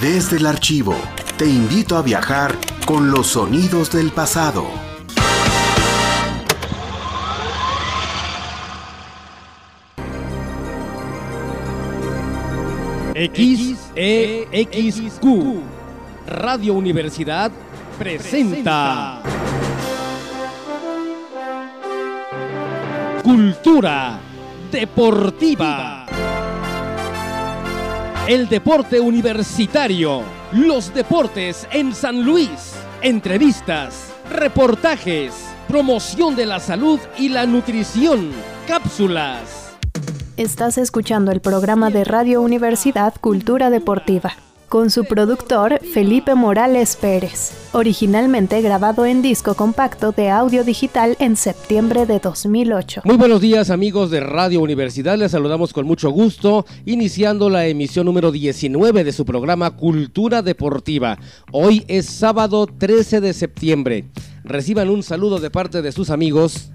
Desde el archivo, te invito a viajar con los sonidos del pasado. XEXQ Radio Universidad presenta Cultura Deportiva. El deporte universitario, los deportes en San Luis, entrevistas, reportajes, promoción de la salud y la nutrición, cápsulas. Estás escuchando el programa de Radio Universidad Cultura Deportiva, con su productor Felipe Morales Pérez, originalmente grabado en disco compacto de audio digital en septiembre de 2008. Muy buenos días amigos de Radio Universidad, les saludamos con mucho gusto, iniciando la emisión número 19 de su programa Cultura Deportiva. Hoy es sábado 13 de septiembre. Reciban un saludo de parte de sus amigos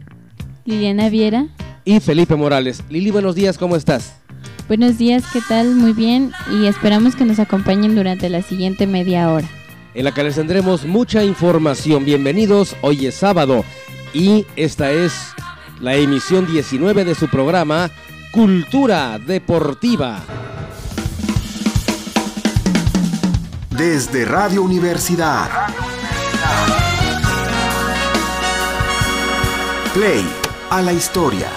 Liliana Viera y Felipe Morales. Lili, buenos días, ¿cómo estás? Buenos días, ¿qué tal? Muy bien y esperamos que nos acompañen durante la siguiente media hora. En la que les tendremos mucha información. Bienvenidos, hoy es sábado y esta es la emisión 19 de su programa Cultura Deportiva. Desde Radio Universidad. Play a la historia.